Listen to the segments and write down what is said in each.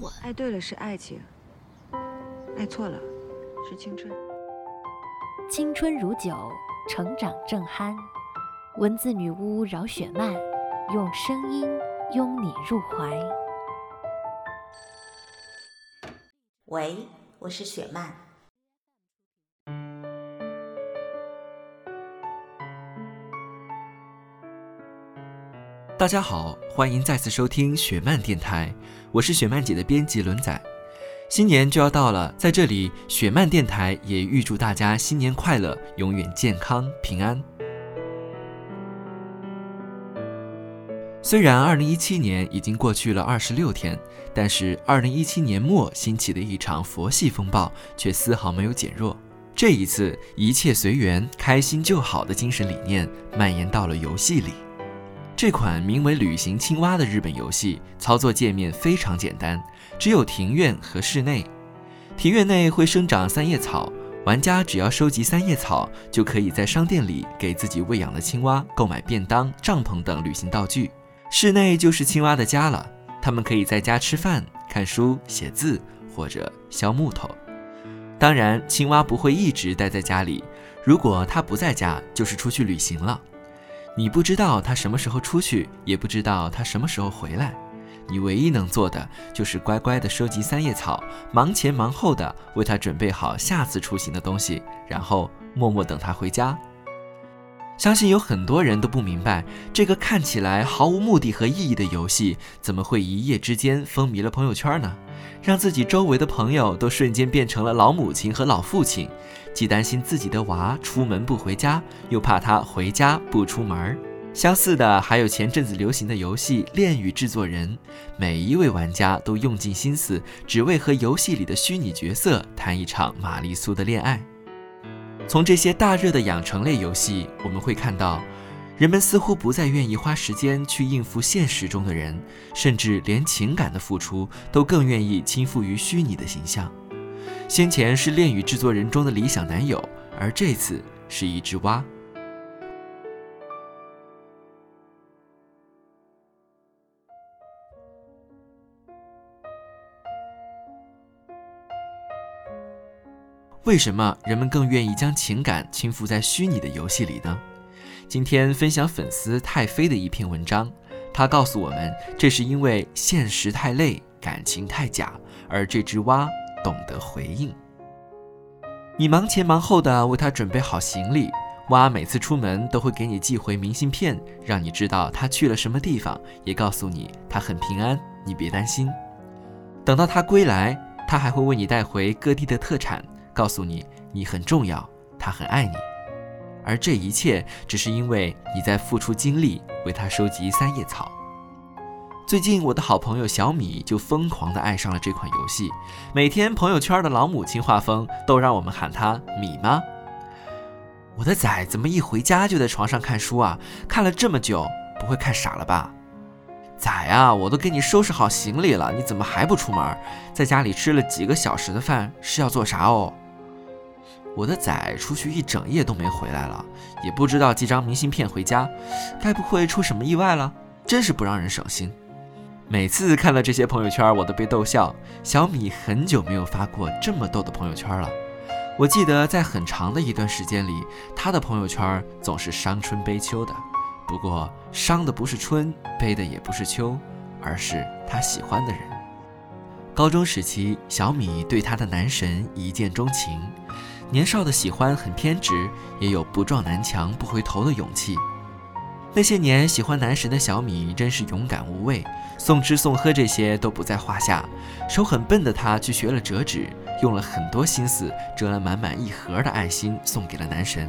蠢。爱对了是爱情，爱错了是青春。青春如酒，成长正酣。文字女巫饶雪漫，用声音拥你入怀。喂，我是雪漫。大家好，欢迎再次收听雪漫电台，我是雪漫姐的编辑轮仔。新年就要到了，在这里，雪漫电台也预祝大家新年快乐，永远健康平安。虽然二零一七年已经过去了二十六天，但是二零一七年末兴起的一场佛系风暴却丝毫没有减弱。这一次，一切随缘、开心就好的精神理念蔓延到了游戏里。这款名为《旅行青蛙》的日本游戏，操作界面非常简单，只有庭院和室内。庭院内会生长三叶草，玩家只要收集三叶草，就可以在商店里给自己喂养的青蛙购买便当、帐篷等旅行道具。室内就是青蛙的家了，它们可以在家吃饭、看书、写字或者削木头。当然，青蛙不会一直待在家里，如果它不在家，就是出去旅行了。你不知道他什么时候出去，也不知道他什么时候回来。你唯一能做的就是乖乖的收集三叶草，忙前忙后的为他准备好下次出行的东西，然后默默等他回家。相信有很多人都不明白，这个看起来毫无目的和意义的游戏，怎么会一夜之间风靡了朋友圈呢？让自己周围的朋友都瞬间变成了老母亲和老父亲。既担心自己的娃出门不回家，又怕他回家不出门。相似的还有前阵子流行的游戏《恋与制作人》，每一位玩家都用尽心思，只为和游戏里的虚拟角色谈一场玛丽苏的恋爱。从这些大热的养成类游戏，我们会看到，人们似乎不再愿意花时间去应付现实中的人，甚至连情感的付出都更愿意倾覆于虚拟的形象。先前是恋与制作人中的理想男友，而这次是一只蛙。为什么人们更愿意将情感倾覆在虚拟的游戏里呢？今天分享粉丝太妃的一篇文章，他告诉我们，这是因为现实太累，感情太假，而这只蛙。懂得回应，你忙前忙后的为他准备好行李，蛙每次出门都会给你寄回明信片，让你知道他去了什么地方，也告诉你他很平安，你别担心。等到他归来，他还会为你带回各地的特产，告诉你你很重要，他很爱你。而这一切只是因为你在付出精力为他收集三叶草。最近，我的好朋友小米就疯狂地爱上了这款游戏，每天朋友圈的老母亲画风都让我们喊他米妈。我的仔怎么一回家就在床上看书啊？看了这么久，不会看傻了吧？仔啊，我都给你收拾好行李了，你怎么还不出门？在家里吃了几个小时的饭，是要做啥哦？我的仔出去一整夜都没回来了，也不知道寄张明信片回家，该不会出什么意外了？真是不让人省心。每次看到这些朋友圈，我都被逗笑。小米很久没有发过这么逗的朋友圈了。我记得在很长的一段时间里，他的朋友圈总是伤春悲秋的。不过，伤的不是春，悲的也不是秋，而是他喜欢的人。高中时期，小米对他的男神一见钟情。年少的喜欢很偏执，也有不撞南墙不回头的勇气。那些年喜欢男神的小米真是勇敢无畏，送吃送喝这些都不在话下。手很笨的他去学了折纸，用了很多心思折了满满一盒的爱心送给了男神。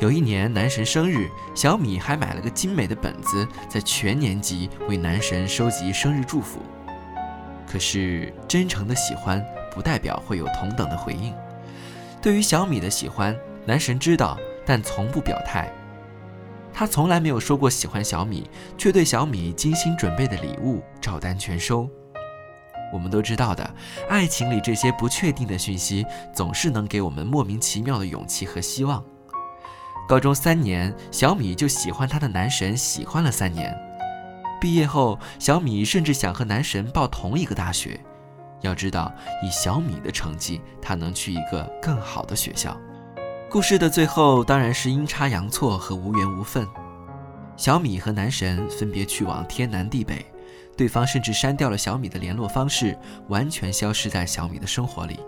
有一年男神生日，小米还买了个精美的本子，在全年级为男神收集生日祝福。可是真诚的喜欢不代表会有同等的回应。对于小米的喜欢，男神知道，但从不表态。他从来没有说过喜欢小米，却对小米精心准备的礼物照单全收。我们都知道的，爱情里这些不确定的讯息，总是能给我们莫名其妙的勇气和希望。高中三年，小米就喜欢他的男神，喜欢了三年。毕业后，小米甚至想和男神报同一个大学。要知道，以小米的成绩，他能去一个更好的学校。故事的最后当然是阴差阳错和无缘无分。小米和男神分别去往天南地北，对方甚至删掉了小米的联络方式，完全消失在小米的生活里。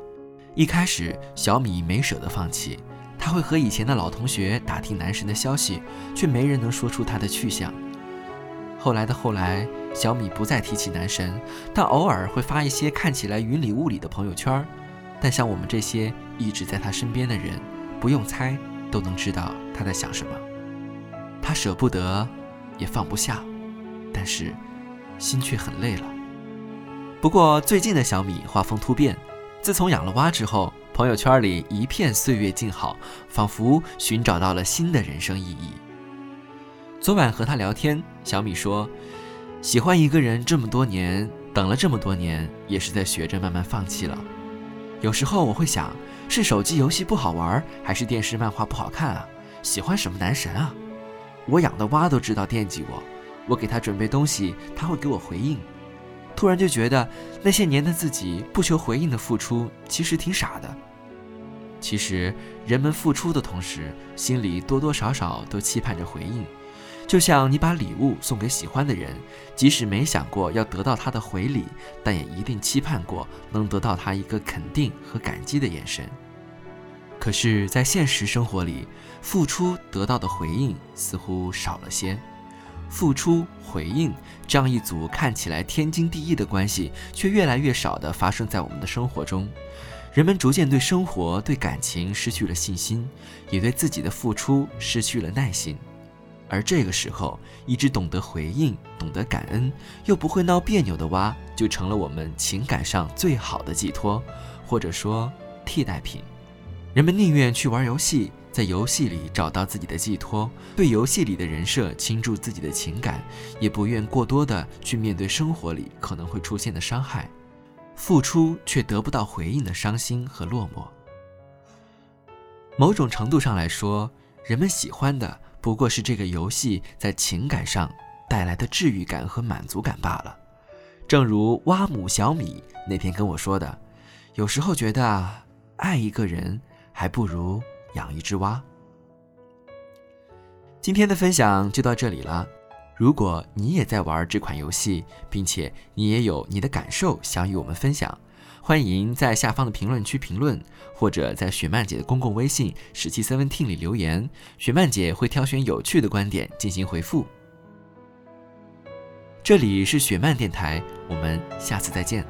一开始，小米没舍得放弃，他会和以前的老同学打听男神的消息，却没人能说出他的去向。后来的后来，小米不再提起男神，但偶尔会发一些看起来云里雾里的朋友圈。但像我们这些一直在他身边的人，不用猜，都能知道他在想什么。他舍不得，也放不下，但是心却很累了。不过最近的小米画风突变，自从养了蛙之后，朋友圈里一片岁月静好，仿佛寻找到了新的人生意义。昨晚和他聊天，小米说：“喜欢一个人这么多年，等了这么多年，也是在学着慢慢放弃了。有时候我会想。”是手机游戏不好玩，还是电视漫画不好看啊？喜欢什么男神啊？我养的蛙都知道惦记我，我给他准备东西，他会给我回应。突然就觉得那些年的自己不求回应的付出，其实挺傻的。其实人们付出的同时，心里多多少少都期盼着回应。就像你把礼物送给喜欢的人，即使没想过要得到他的回礼，但也一定期盼过能得到他一个肯定和感激的眼神。可是，在现实生活里，付出得到的回应似乎少了些。付出回应这样一组看起来天经地义的关系，却越来越少地发生在我们的生活中。人们逐渐对生活、对感情失去了信心，也对自己的付出失去了耐心。而这个时候，一只懂得回应、懂得感恩，又不会闹别扭的蛙，就成了我们情感上最好的寄托，或者说替代品。人们宁愿去玩游戏，在游戏里找到自己的寄托，对游戏里的人设倾注自己的情感，也不愿过多的去面对生活里可能会出现的伤害，付出却得不到回应的伤心和落寞。某种程度上来说，人们喜欢的。不过是这个游戏在情感上带来的治愈感和满足感罢了。正如蛙母小米那天跟我说的，有时候觉得爱一个人还不如养一只蛙。今天的分享就到这里了。如果你也在玩这款游戏，并且你也有你的感受想与我们分享。欢迎在下方的评论区评论，或者在雪漫姐的公共微信“十七 seventeen” 里留言，雪漫姐会挑选有趣的观点进行回复。这里是雪漫电台，我们下次再见。